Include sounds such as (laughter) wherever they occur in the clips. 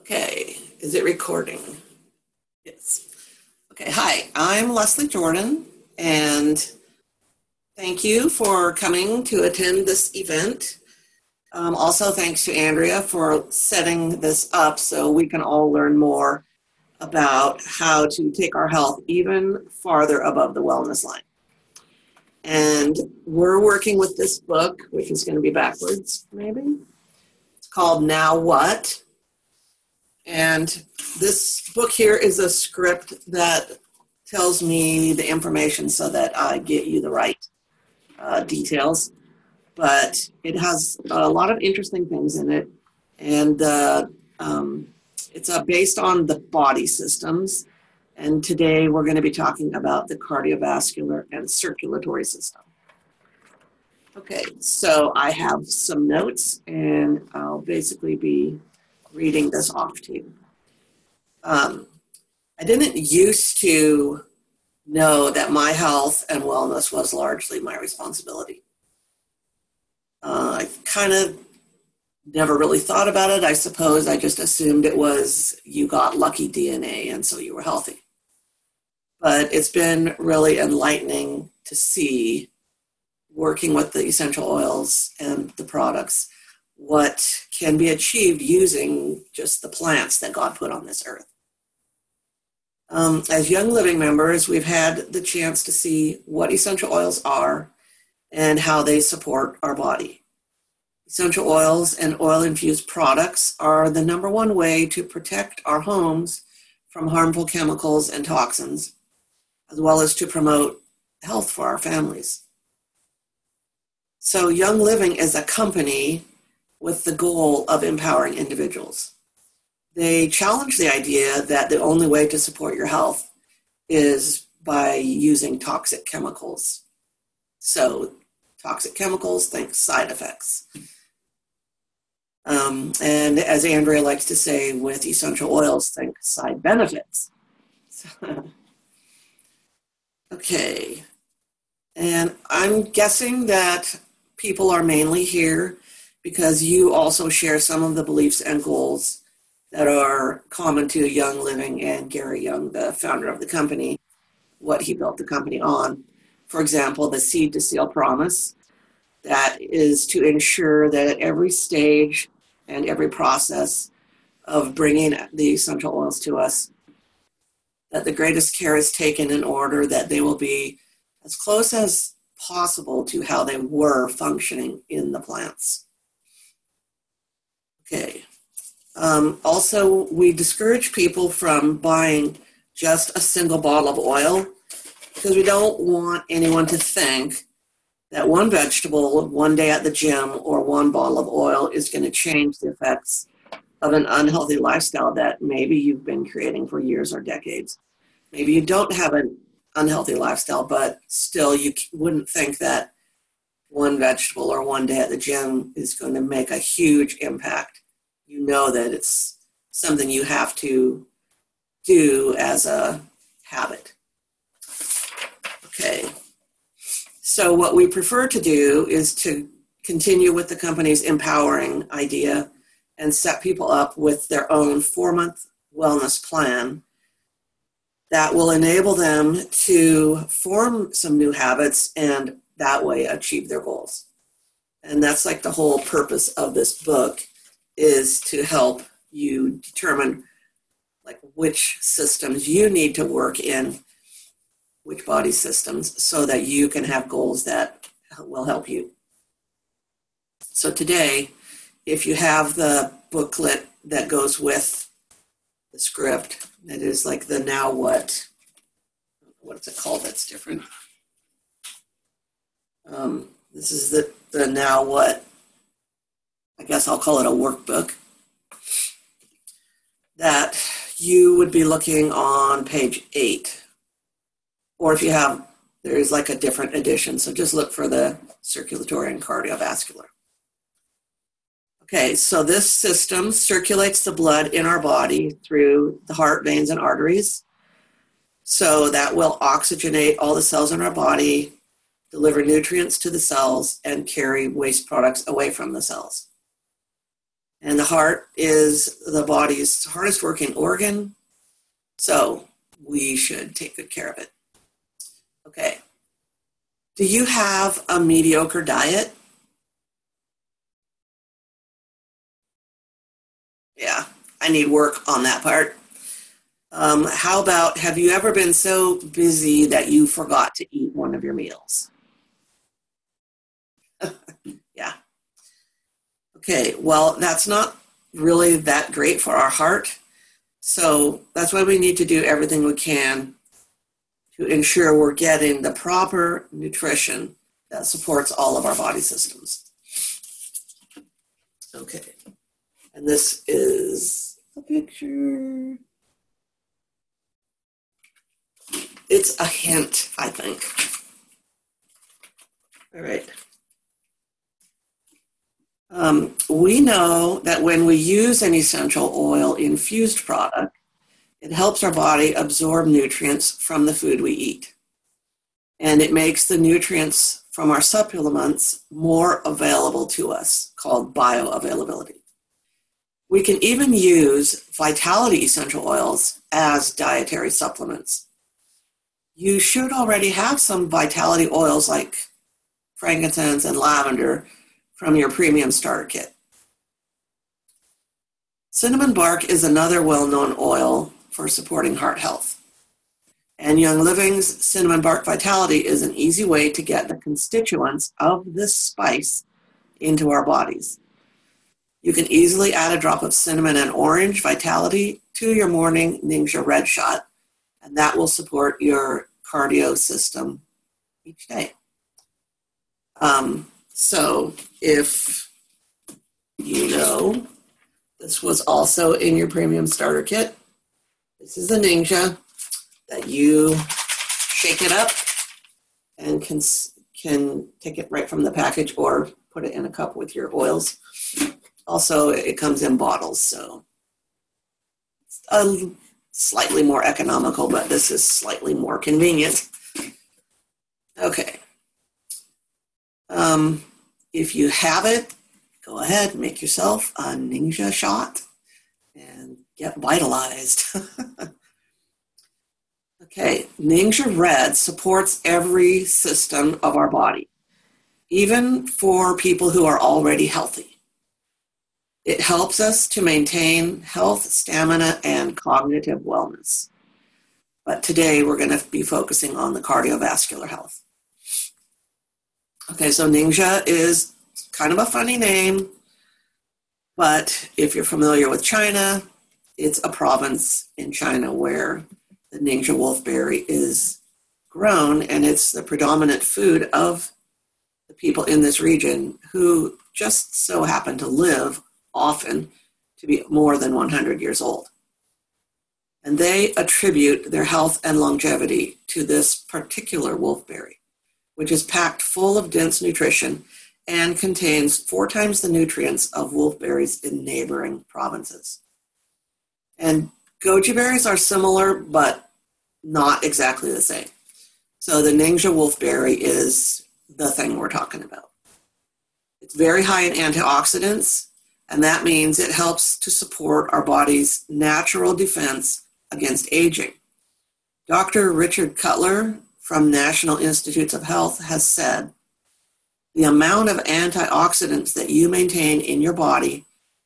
Okay, is it recording? Yes. Okay, hi, I'm Leslie Jordan, and thank you for coming to attend this event. Um, also, thanks to Andrea for setting this up so we can all learn more about how to take our health even farther above the wellness line. And we're working with this book, which is going to be backwards, maybe. It's called Now What? And this book here is a script that tells me the information so that I get you the right uh, details. But it has a lot of interesting things in it. And uh, um, it's uh, based on the body systems. And today we're going to be talking about the cardiovascular and circulatory system. Okay, so I have some notes and I'll basically be reading this off to you. Um, I didn't used to know that my health and wellness was largely my responsibility. Uh, I kind of never really thought about it. I suppose I just assumed it was you got lucky DNA and so you were healthy. But it's been really enlightening to see working with the essential oils and the products what can be achieved using just the plants that God put on this earth. Um, as Young Living members, we've had the chance to see what essential oils are and how they support our body. Essential oils and oil infused products are the number one way to protect our homes from harmful chemicals and toxins, as well as to promote health for our families. So, Young Living is a company with the goal of empowering individuals. They challenge the idea that the only way to support your health is by using toxic chemicals. So, toxic chemicals, think side effects. Um, and as Andrea likes to say with essential oils, think side benefits. (laughs) okay. And I'm guessing that people are mainly here because you also share some of the beliefs and goals that are common to Young Living and Gary Young, the founder of the company, what he built the company on. For example, the seed to seal promise that is to ensure that at every stage and every process of bringing the essential oils to us, that the greatest care is taken in order that they will be as close as possible to how they were functioning in the plants. Okay. Um, also, we discourage people from buying just a single bottle of oil because we don't want anyone to think that one vegetable one day at the gym or one bottle of oil is going to change the effects of an unhealthy lifestyle that maybe you've been creating for years or decades. Maybe you don't have an unhealthy lifestyle, but still you wouldn't think that one vegetable or one day at the gym is going to make a huge impact. You know that it's something you have to do as a habit. Okay. So, what we prefer to do is to continue with the company's empowering idea and set people up with their own four month wellness plan that will enable them to form some new habits and that way achieve their goals. And that's like the whole purpose of this book is to help you determine like which systems you need to work in which body systems so that you can have goals that will help you. So today, if you have the booklet that goes with the script, that is like the now what, what's it called that's different? Um, this is the, the now what, I guess I'll call it a workbook, that you would be looking on page eight. Or if you have, there's like a different edition, so just look for the circulatory and cardiovascular. Okay, so this system circulates the blood in our body through the heart, veins, and arteries. So that will oxygenate all the cells in our body, deliver nutrients to the cells, and carry waste products away from the cells. And the heart is the body's hardest working organ. So we should take good care of it. Okay. Do you have a mediocre diet? Yeah, I need work on that part. Um, how about have you ever been so busy that you forgot to eat one of your meals? yeah. Okay, well, that's not really that great for our heart. So that's why we need to do everything we can to ensure we're getting the proper nutrition that supports all of our body systems. Okay, and this is a picture. It's a hint, I think. All right. Um, we know that when we use an essential oil infused product, it helps our body absorb nutrients from the food we eat. And it makes the nutrients from our supplements more available to us, called bioavailability. We can even use vitality essential oils as dietary supplements. You should already have some vitality oils like frankincense and lavender from your premium starter kit. Cinnamon bark is another well known oil for supporting heart health. And Young Living's Cinnamon Bark Vitality is an easy way to get the constituents of this spice into our bodies. You can easily add a drop of cinnamon and orange vitality to your morning Ningxia Red shot, and that will support your cardio system each day. Um, so if you know this was also in your premium starter kit, this is the Ningxia that you shake it up and can can take it right from the package or put it in a cup with your oils. Also, it comes in bottles, so it's a slightly more economical, but this is slightly more convenient. Okay. Um, if you have it, go ahead, make yourself a Ningxia shot and get vitalized. (laughs) okay, Ningxia Red supports every system of our body, even for people who are already healthy. It helps us to maintain health, stamina, and cognitive wellness. But today we're going to be focusing on the cardiovascular health. Okay, so Ningxia is kind of a funny name, but if you're familiar with China, it's a province in China where the Ningxia wolfberry is grown, and it's the predominant food of the people in this region who just so happen to live often to be more than 100 years old. And they attribute their health and longevity to this particular wolfberry which is packed full of dense nutrition and contains four times the nutrients of wolfberries in neighboring provinces. And goji berries are similar, but not exactly the same. So the Ningxia wolfberry is the thing we're talking about. It's very high in antioxidants, and that means it helps to support our body's natural defense against aging. Dr. Richard Cutler from National Institutes of Health has said the amount of antioxidants that you maintain in your body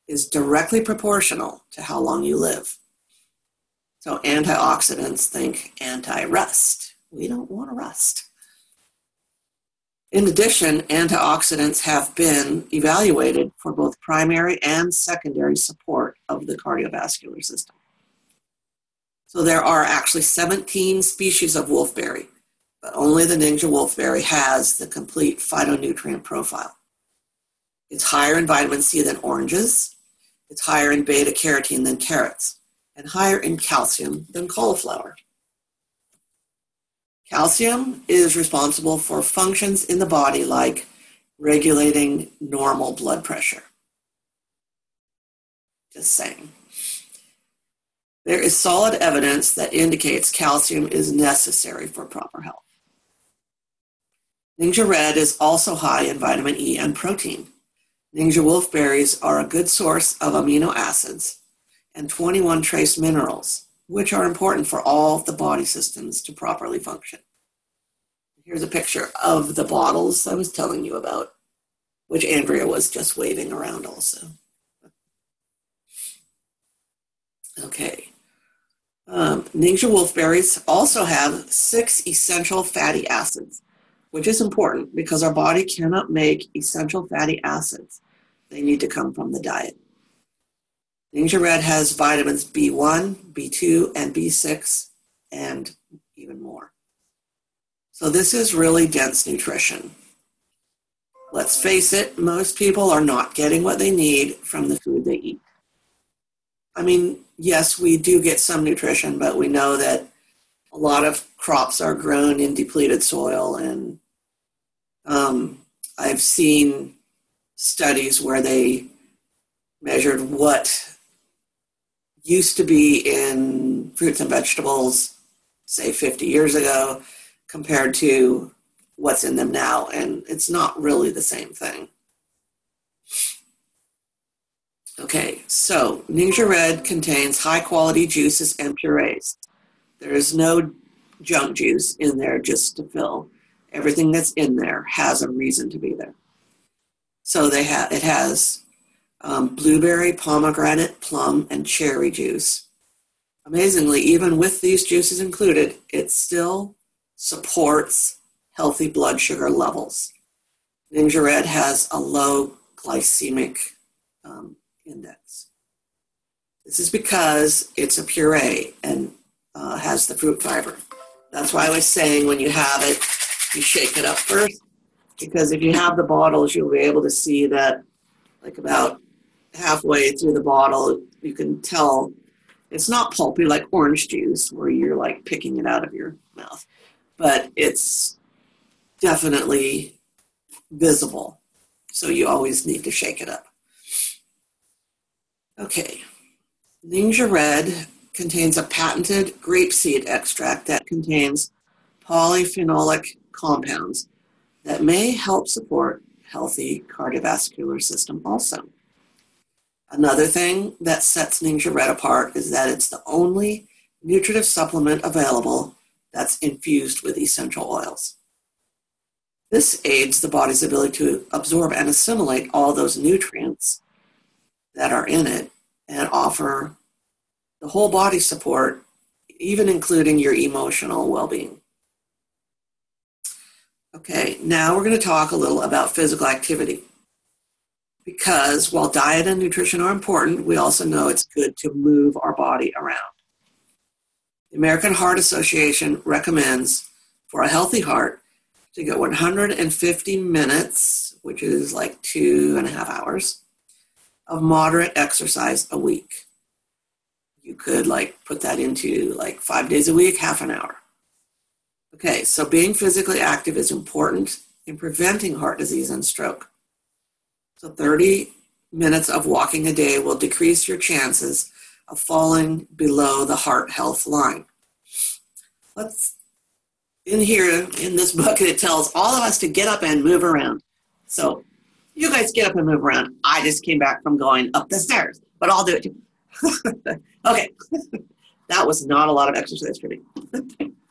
is directly proportional to how long you live. So, antioxidants think anti rust. We don't want to rust. In addition, antioxidants have been evaluated for both primary and secondary support of the cardiovascular system. So, there are actually 17 species of wolfberry but only the Ningxia wolfberry has the complete phytonutrient profile. It's higher in vitamin C than oranges, it's higher in beta carotene than carrots, and higher in calcium than cauliflower. Calcium is responsible for functions in the body like regulating normal blood pressure. Just saying. There is solid evidence that indicates calcium is necessary for proper health. Ningxia Red is also high in vitamin E and protein. Ningxia wolfberries are a good source of amino acids and 21 trace minerals, which are important for all the body systems to properly function. Here's a picture of the bottles I was telling you about, which Andrea was just waving around also. Okay. Um, Ningxia wolfberries also have six essential fatty acids, which is important because our body cannot make essential fatty acids. They need to come from the diet. Ningxia Red has vitamins B1, B2, and B6, and even more. So this is really dense nutrition. Let's face it, most people are not getting what they need from the food they eat. I mean, yes, we do get some nutrition, but we know that a lot of crops are grown in depleted soil. And um, I've seen studies where they measured what used to be in fruits and vegetables, say 50 years ago, compared to what's in them now. And it's not really the same thing. Okay, so Ningxia Red contains high quality juices and purees. There is no junk juice in there just to fill. Everything that's in there has a reason to be there. So they have it has um, blueberry, pomegranate, plum, and cherry juice. Amazingly, even with these juices included, it still supports healthy blood sugar levels. Ningxia Red has a low glycemic um, index. This is because it's a puree and uh, has the fruit fiber. That's why I was saying when you have it, you shake it up first, because if you have the bottles, you'll be able to see that, like about halfway through the bottle, you can tell it's not pulpy like orange juice, where you're like picking it out of your mouth, but it's definitely visible. So you always need to shake it up. Okay. Ningxia Red contains a patented grapeseed extract that contains polyphenolic compounds that may help support healthy cardiovascular system also. Another thing that sets Ningxia Red apart is that it's the only nutritive supplement available that's infused with essential oils. This aids the body's ability to absorb and assimilate all those nutrients that are in it and offer the whole body support, even including your emotional well being. Okay, now we're going to talk a little about physical activity. Because while diet and nutrition are important, we also know it's good to move our body around. The American Heart Association recommends for a healthy heart to get 150 minutes, which is like two and a half hours, of moderate exercise a week. You could like put that into like five days a week, half an hour. Okay, so being physically active is important in preventing heart disease and stroke. So 30 minutes of walking a day will decrease your chances of falling below the heart health line. Let's in here in this book it tells all of us to get up and move around. So you guys get up and move around. I just came back from going up the stairs, but I'll do it too. (laughs) okay. (laughs) that was not a lot of exercise for me. (laughs)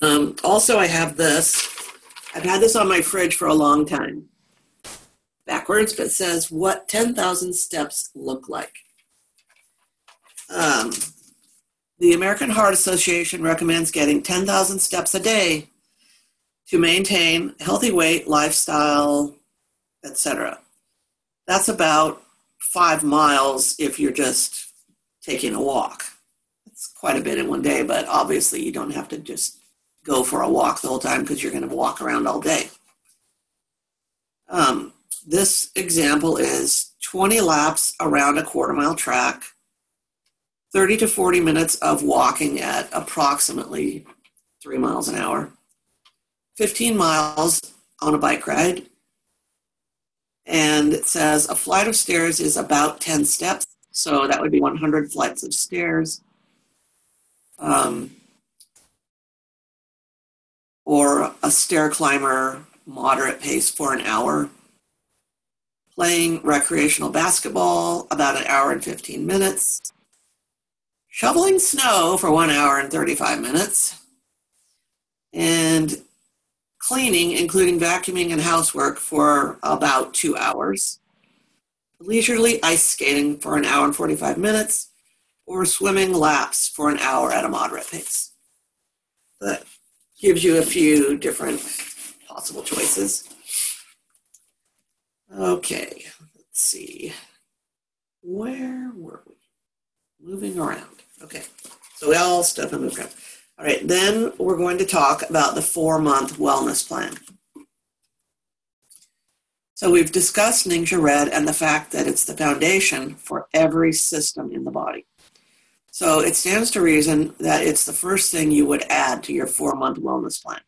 um, also, I have this. I've had this on my fridge for a long time. Backwards, but says what 10,000 steps look like. Um, the American Heart Association recommends getting 10,000 steps a day to maintain healthy weight, lifestyle, etc. That's about five miles if you're just taking a walk. It's quite a bit in one day, but obviously you don't have to just go for a walk the whole time because you're going to walk around all day. Um, this example is 20 laps around a quarter mile track, 30 to 40 minutes of walking at approximately three miles an hour, 15 miles on a bike ride, and it says a flight of stairs is about 10 steps. So that would be 100 flights of stairs. Um, or a stair climber, moderate pace for an hour. playing recreational basketball about an hour and 15 minutes, shoveling snow for one hour and 35 minutes, and cleaning, including vacuuming and housework, for about two hours, leisurely ice skating for an hour and 45 minutes, or swimming laps for an hour at a moderate pace. That gives you a few different possible choices. Okay, let's see. Where were we? Moving around. Okay, so we all stuff and move around. All right, then we're going to talk about the four month wellness plan. So we've discussed Ningxia Red and the fact that it's the foundation for every system in the body. So it stands to reason that it's the first thing you would add to your four month wellness plan.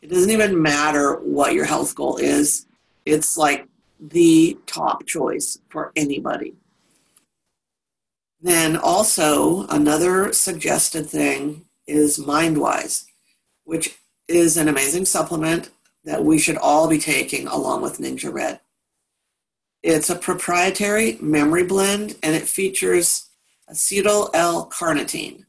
It doesn't even matter what your health goal is, it's like the top choice for anybody. Then also, another suggested thing is MindWise, which is an amazing supplement that we should all be taking along with Ningxia Red. It's a proprietary memory blend and it features acetyl L-carnitine.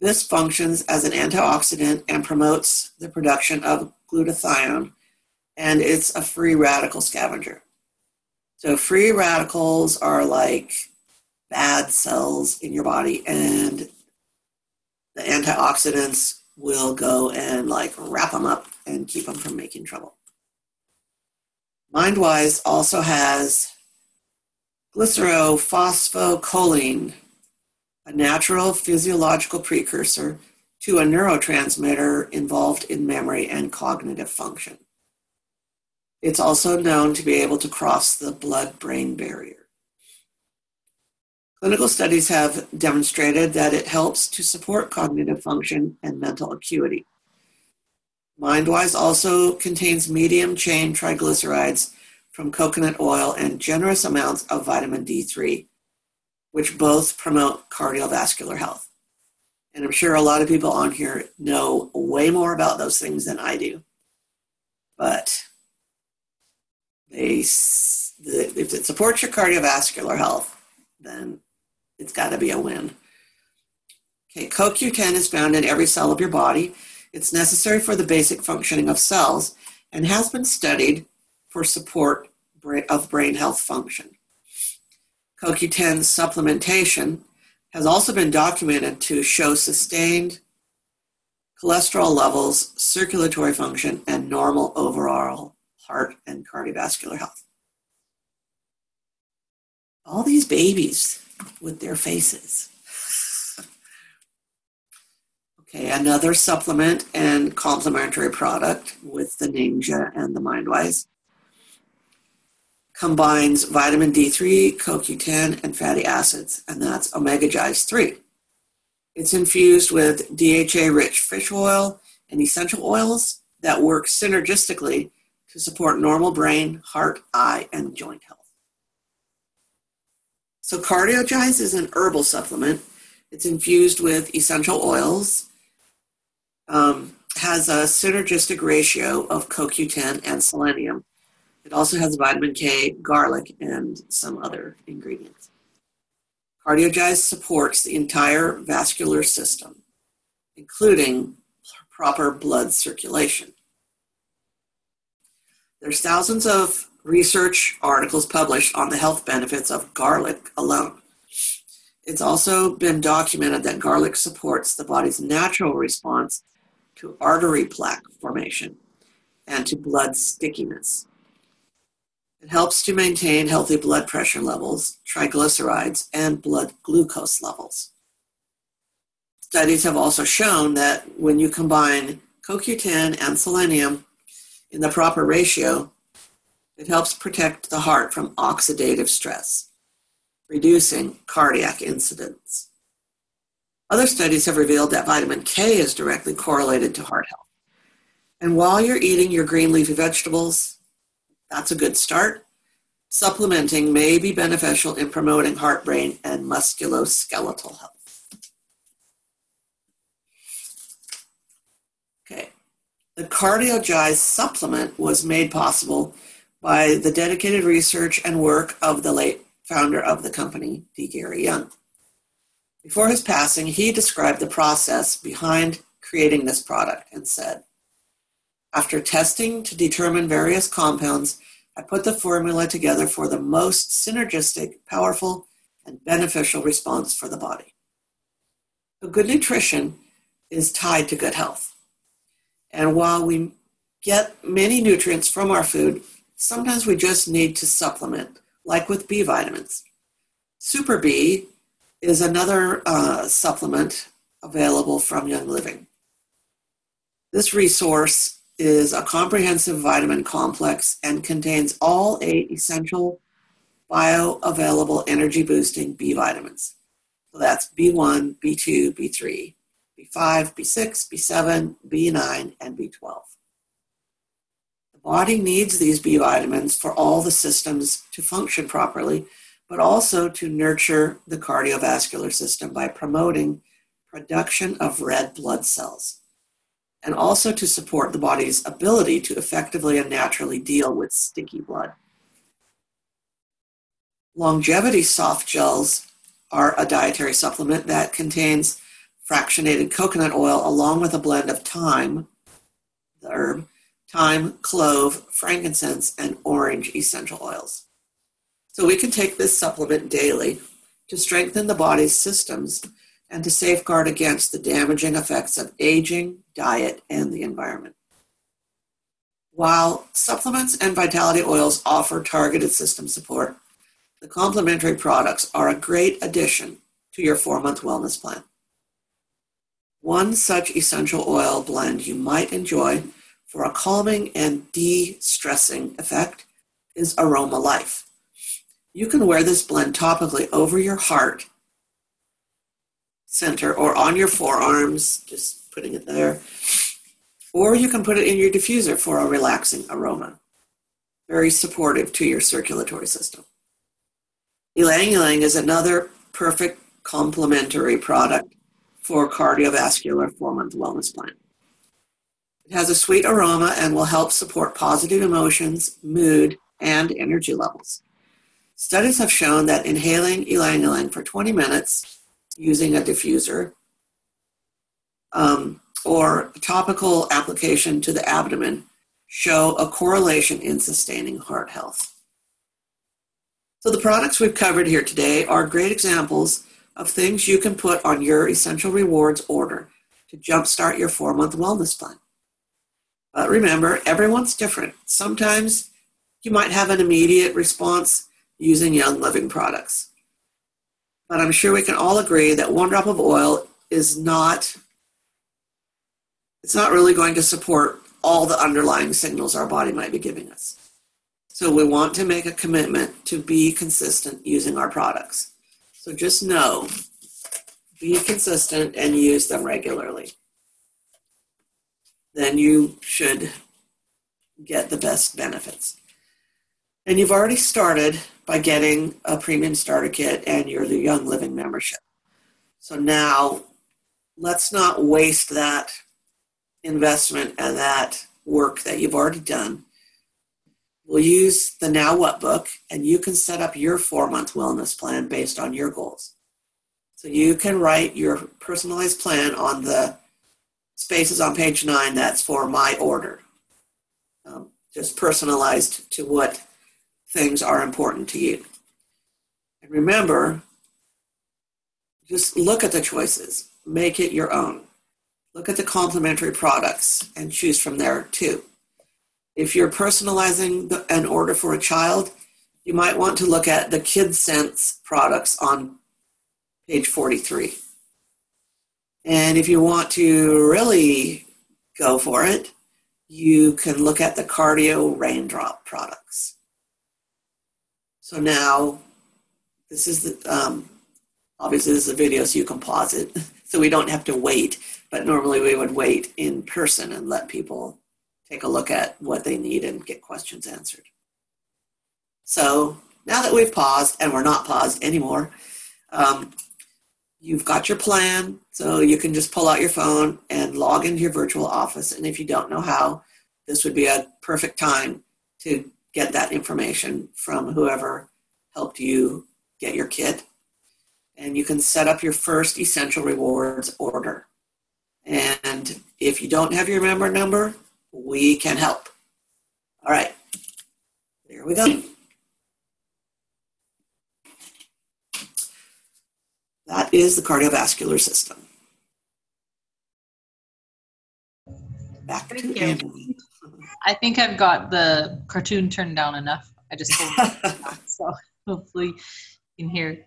This functions as an antioxidant and promotes the production of glutathione, and it's a free radical scavenger. So, free radicals are like bad cells in your body, and the antioxidants will go and like wrap them up and keep them from making trouble. MindWise also has glycerophosphocholine, a natural physiological precursor to a neurotransmitter involved in memory and cognitive function. It's also known to be able to cross the blood brain barrier. Clinical studies have demonstrated that it helps to support cognitive function and mental acuity. MindWise also contains medium chain triglycerides from coconut oil and generous amounts of vitamin D3, which both promote cardiovascular health. And I'm sure a lot of people on here know way more about those things than I do. But they, if it supports your cardiovascular health, then it's got to be a win. Okay, CoQ10 is found in every cell of your body. It's necessary for the basic functioning of cells and has been studied for support of brain health function. CoQ10 supplementation has also been documented to show sustained cholesterol levels, circulatory function, and normal overall heart and cardiovascular health. All these babies with their faces. (laughs) Okay, another supplement and complementary product with the Ningxia and the MindWise combines vitamin D3, CoQ10, and fatty acids, and that's OmegaGize³. It's infused with DHA rich fish oil and essential oils that work synergistically to support normal brain, heart, eye, and joint health. So, CardioGize is an herbal supplement. It's infused with essential oils, um, has a synergistic ratio of CoQ10 and selenium, it also has vitamin K, garlic, and some other ingredients. CardioGize supports the entire vascular system, including proper blood circulation. There's thousands of research articles published on the health benefits of garlic alone. It's also been documented that garlic supports the body's natural response to artery plaque formation and to blood stickiness. It helps to maintain healthy blood pressure levels, triglycerides, and blood glucose levels. Studies have also shown that when you combine CoQ10 and selenium in the proper ratio, it helps protect the heart from oxidative stress, reducing cardiac incidents. Other studies have revealed that vitamin K is directly correlated to heart health. And while you're eating your green leafy vegetables, that's a good start. Supplementing may be beneficial in promoting heart, brain, and musculoskeletal health. Okay. The CardioGize supplement was made possible by the dedicated research and work of the late founder of the company, D. Gary Young. Before his passing, he described the process behind creating this product and said, After testing to determine various compounds, I put the formula together for the most synergistic, powerful, and beneficial response for the body. Good nutrition is tied to good health. And while we get many nutrients from our food, sometimes we just need to supplement, like with B vitamins. Super B is another uh, supplement available from Young Living. This resource is a comprehensive vitamin complex and contains all eight essential bioavailable energy boosting B vitamins. So that's B1, B2, B3, B5, B6, B7, B9, and B12. The body needs these B vitamins for all the systems to function properly, but also to nurture the cardiovascular system by promoting production of red blood cells, and also to support the body's ability to effectively and naturally deal with sticky blood. Longevity soft gels are a dietary supplement that contains fractionated coconut oil along with a blend of thyme, the herb, thyme, clove, frankincense, and orange essential oils. So we can take this supplement daily to strengthen the body's systems and to safeguard against the damaging effects of aging, diet, and the environment. While supplements and vitality oils offer targeted system support, the complementary products are a great addition to your four month wellness plan. One such essential oil blend you might enjoy for a calming and de stressing effect is Aroma Life. You can wear this blend topically over your heart center or on your forearms, just putting it there. Or you can put it in your diffuser for a relaxing aroma. Very supportive to your circulatory system. Ylang Ylang is another perfect complementary product for cardiovascular four month wellness plan. It has a sweet aroma and will help support positive emotions, mood, and energy levels. Studies have shown that inhaling ylang ylang for 20 minutes using a diffuser um, or topical application to the abdomen show a correlation in sustaining heart health. So, the products we've covered here today are great examples of things you can put on your essential rewards order to jumpstart your four month wellness plan. But remember, everyone's different. Sometimes you might have an immediate response using Young Living products. But I'm sure we can all agree that one drop of oil is not it's not really going to support all the underlying signals our body might be giving us. So we want to make a commitment to be consistent using our products. So just know, be consistent and use them regularly. Then you should get the best benefits. And you've already started by getting a premium starter kit and your the Young Living membership. So now let's not waste that investment and that work that you've already done. We'll use the Now What book and you can set up your four month wellness plan based on your goals. So you can write your personalized plan on the spaces on page nine that's for my order. Um, just personalized to what things are important to you. And remember, just look at the choices, make it your own. Look at the complementary products and choose from there too. If you're personalizing the, an order for a child, you might want to look at the KidScents products on page 43. And if you want to really go for it, you can look at the Cardio Raindrop products. So now, this is the, um, obviously this is a video so you can pause it. (laughs) So we don't have to wait, but normally we would wait in person and let people take a look at what they need and get questions answered. So now that we've paused, and we're not paused anymore, um, you've got your plan, so you can just pull out your phone and log into your virtual office. And if you don't know how, this would be a perfect time to get that information from whoever helped you get your kit. And you can set up your first Essential Rewards order. And if you don't have your member number, we can help. All right, there we go. That is the cardiovascular system. Back Thank to you. Andy. I think I've got the cartoon turned down enough. I just (laughs) so hopefully you can hear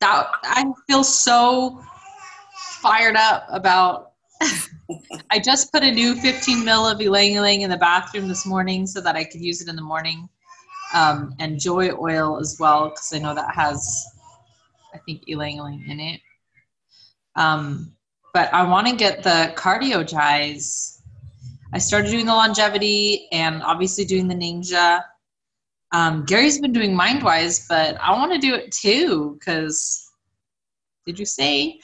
that. I feel so fired up about. I just put a new 15 mil of ylang ylang in the bathroom this morning so that I could use it in the morning, um, and joy oil as well because I know that has, I think ylang ylang in it. Um, but I want to get the CardioGize. I started doing the longevity and obviously doing the ninja. Um, Gary's been doing MindWise, but I want to do it too because did you say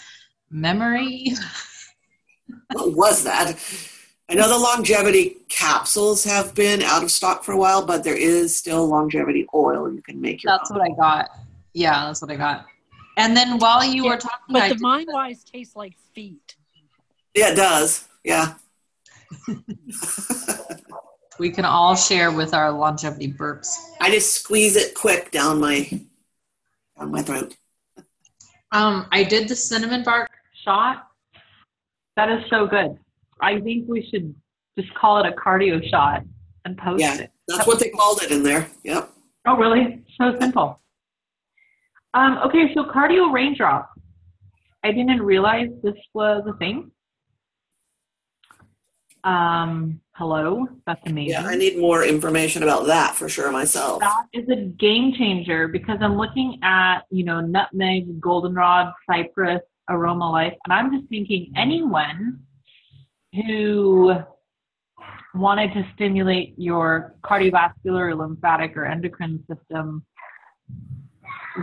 memory? (laughs) What was that? I know the longevity capsules have been out of stock for a while, but there is still longevity oil you can make your That's own. what I got. Yeah, that's what I got. And then while you Yeah, were talking, But I the did- MindWise tastes like feet. Yeah, it does. Yeah. (laughs) we can all share with our longevity burps. I just squeeze it quick down my down my throat. Um, I did the cinnamon bark shot. That is so good. I think we should just call it a cardio shot and post Yeah. it. That's what they called it in there. Yep. Oh, really? So simple. Um, okay, so cardio raindrop. I didn't realize this was a thing. Um, hello, that's amazing. Yeah, I need more information about that for sure myself. that is a game changer because I'm looking at, you know, nutmeg, goldenrod, cypress, aroma life, and I'm just thinking anyone who wanted to stimulate your cardiovascular, lymphatic, or endocrine system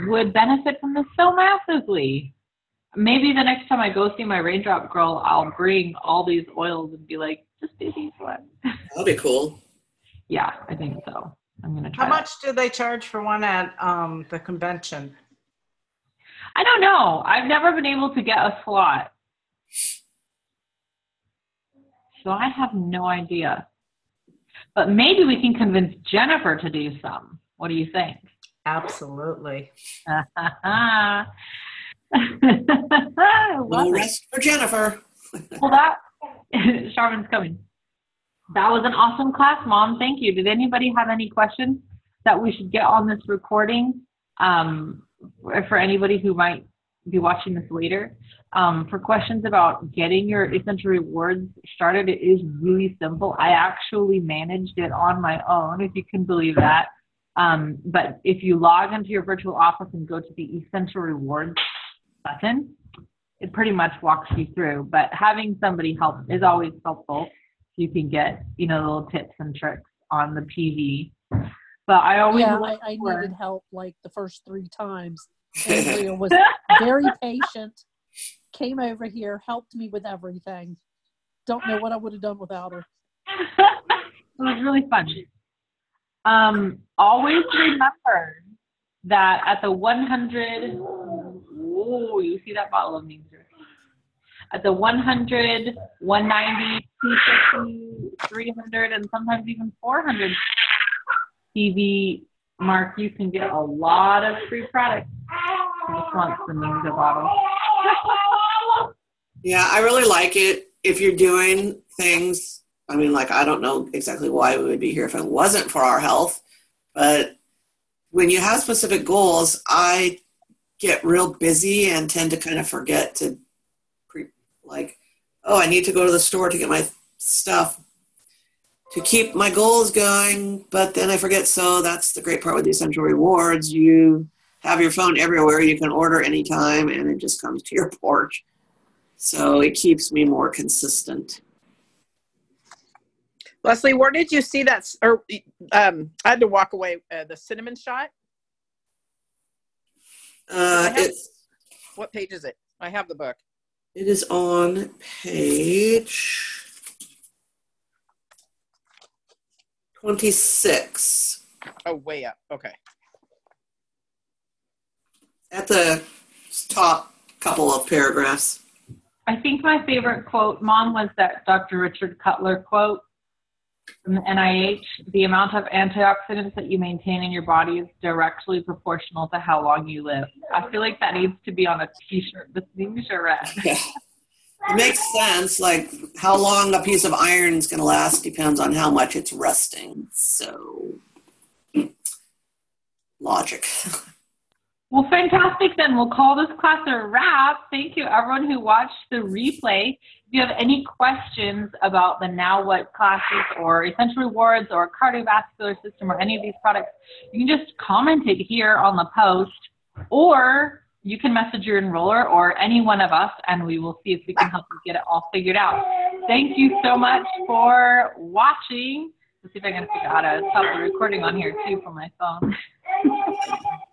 would benefit from this so massively. Maybe the next time I go see my raindrop girl, I'll bring all these oils and be like, just do these ones. (laughs) That'll be cool. yeah, I think so. I'm gonna try. How that. much do they charge for one at um, the convention? I don't know. I've never been able to get a slot. So I have no idea. But maybe we can convince Jennifer to do some. What do you think? Absolutely. (laughs) (laughs) No rest for Jennifer. Well, that (laughs) Charmin's coming. That was an awesome class, Mom. Thank you. Did anybody have any questions that we should get on this recording? Um, for anybody who might be watching this later, um, for questions about getting your essential rewards started, it is really simple. I actually managed it on my own, if you can believe that. Um, but if you log into your virtual office and go to the essential rewards button, it pretty much walks you through. But having somebody help is always helpful. You can get, you know, little tips and tricks on the PV. But I always Yeah, I, I needed help like the first three times. Andrea (laughs) was very patient, came over here, helped me with everything. Don't know what I would have done without her. (laughs) it was really fun. Um, always remember that at the 100, oh, you see that bottle of Ninja. At the 100, 190, 250, 300, and sometimes even 400 PV mark, you can get a lot of free products. This one's the Ninja bottle. (laughs) Yeah, I really like it. If you're doing things, I mean, like, I don't know exactly why we would be here if it wasn't for our health, but when you have specific goals, I get real busy and tend to kind of forget to, pre- like, oh, I need to go to the store to get my stuff to keep my goals going, but then I forget. So that's the great part with the essential rewards. You have your phone everywhere, you can order anytime, and it just comes to your (laughs) porch. So it keeps me more consistent. Leslie, where did you see that? Or um, I had to walk away. Uh, the cinnamon shot. Uh, have- it's, What page is it? I have the book. it is on page 26 Oh, way up. Okay. at the top couple of paragraphs. I think my favorite quote, Mom, was that Dr. Richard Cutler quote from the NIH. The amount of antioxidants that you maintain in your body is directly proportional to how long you live. I feel like that needs to be on a T-shirt. This needs to read. Yeah. It makes sense. Like how long a piece of iron is going to last depends on how much it's rusting. So, logic. (laughs) Well, fantastic. Then we'll call this class a wrap. Thank you, everyone who watched the replay. You have any questions about the Now What classes or Essential Rewards or cardiovascular system or any of these products, you can just comment it here on the post or you can message your enroller or any one of us and we will see if we can help you get it all figured out. Thank you so much for watching. Let's see if I can figure out how to stop the recording on here too from my phone. (laughs)